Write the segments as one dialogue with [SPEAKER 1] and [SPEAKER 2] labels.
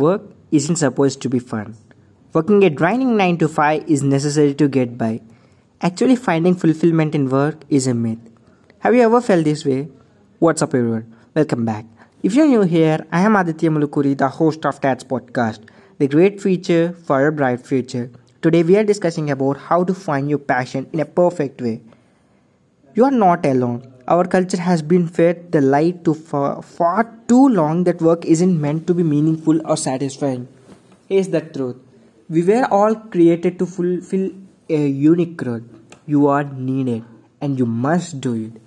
[SPEAKER 1] Work isn't supposed to be fun. Working a grinding 9 to 5 is necessary to get by. Actually, finding fulfillment in work is a myth. Have you ever felt this way? What's up, everyone? Welcome back. If you're new here, I am Aditya Mulukuri, the host of Tats Podcast, the great future for a bright future. Today, we are discussing about how to find your passion in a perfect way. You are not alone. Our culture has been fed the lie to far, far too long that work isn't meant to be meaningful or satisfying. Here's the truth. We were all created to fulfill a unique role. You are needed and you must do it.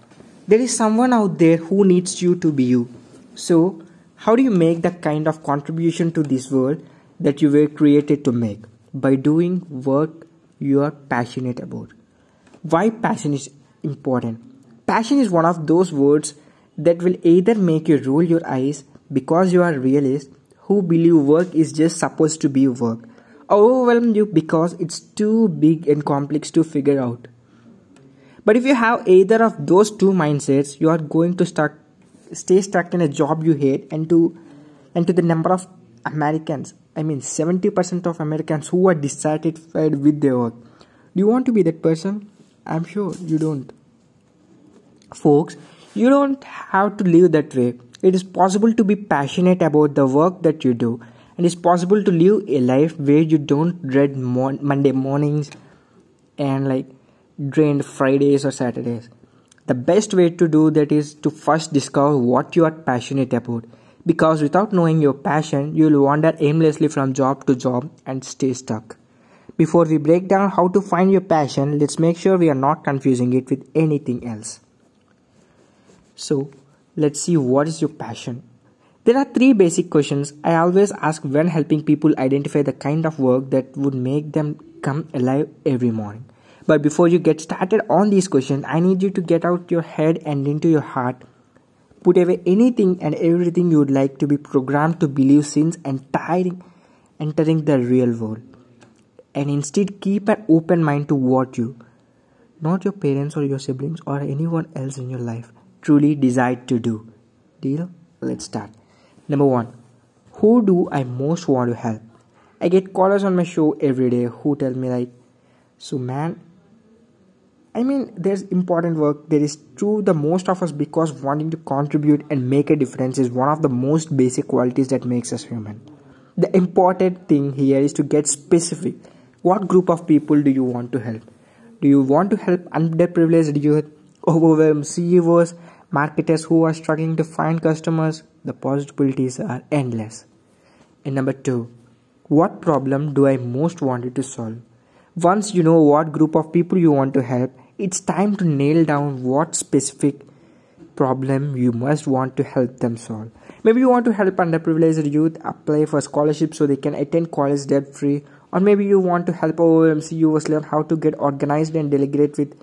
[SPEAKER 1] There is someone out there who needs you to be you. So, how do you make the kind of contribution to this world that you were created to make? By doing work you are passionate about. Why passion is important? Passion is one of those words that will either make you roll your eyes because you are a realist who believe work is just supposed to be work, or overwhelm you because it's too big and complex to figure out. But if you have either of those two mindsets, you are going to start stay stuck in a job you hate and to and to the number of Americans, I mean 70% of Americans who are dissatisfied with their work. Do you want to be that person? I'm sure you don't. Folks, you don't have to live that way. It is possible to be passionate about the work that you do, and it's possible to live a life where you don't dread mon- Monday mornings and like drained Fridays or Saturdays. The best way to do that is to first discover what you are passionate about. Because without knowing your passion, you will wander aimlessly from job to job and stay stuck. Before we break down how to find your passion, let's make sure we are not confusing it with anything else. So, let's see what is your passion. There are three basic questions I always ask when helping people identify the kind of work that would make them come alive every morning. But before you get started on these questions, I need you to get out your head and into your heart. Put away anything and everything you would like to be programmed to believe since entering, entering the real world. And instead keep an open mind to what you, not your parents or your siblings or anyone else in your life, truly decide to do. Deal? Let's start. Number one, who do I most want to help? I get callers on my show every day who tell me like, so man, I mean, there's important work. There is true the most of us because wanting to contribute and make a difference is one of the most basic qualities that makes us human. The important thing here is to get specific. What group of people do you want to help? Do you want to help underprivileged youth, overwhelmed CEOs, marketers who are struggling to find customers, the possibilities are endless. And number two, what problem do I most wanted to solve? Once you know what group of people you want to help, it's time to nail down what specific problem you must want to help them solve. Maybe you want to help underprivileged youth apply for scholarships so they can attend college debt free, or maybe you want to help OMCUs learn how to get organized and delegate with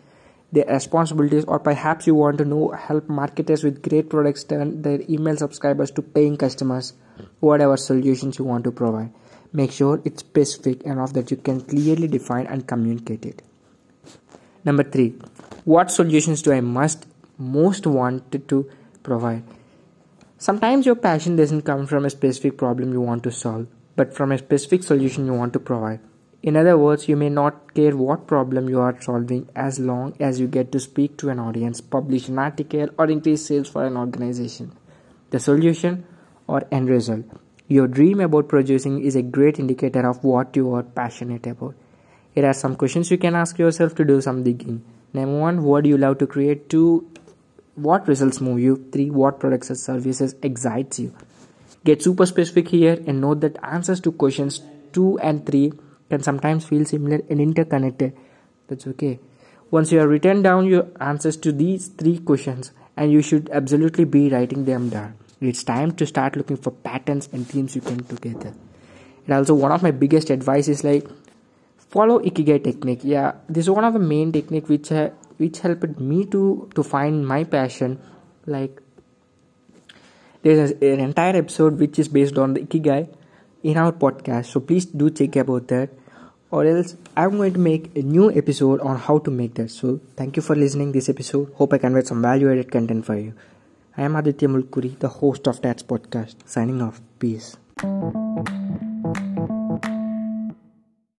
[SPEAKER 1] their responsibilities or perhaps you want to know help marketers with great products turn their email subscribers to paying customers whatever solutions you want to provide. Make sure it's specific enough that you can clearly define and communicate it. Number 3 what solutions do i must most want to provide? Sometimes your passion doesn't come from a specific problem you want to solve but from a specific solution you want to provide in other words, you may not care what problem you are solving as long as you get to speak to an audience, publish an article, or increase sales for an organization. The solution or end result. Your dream about producing is a great indicator of what you are passionate about. Here are some questions you can ask yourself to do some digging. Number one, what do you love to create? Two, what results move you? Three, what products or services excites you? Get super specific here and note that answers to questions two and three can sometimes feel similar and interconnected. That's okay. Once you have written down your answers to these three questions, and you should absolutely be writing them down. It's time to start looking for patterns and themes you can together. And also, one of my biggest advice is like follow ikigai technique. Yeah, this is one of the main technique which uh, which helped me to to find my passion. Like there's an entire episode which is based on the ikigai in our podcast. So please do check about that or else I'm going to make a new episode on how to make that. So thank you for listening this episode. Hope I conveyed some value added content for you. I am Aditya Mulkuri, the host of Tats Podcast. Signing off. Peace.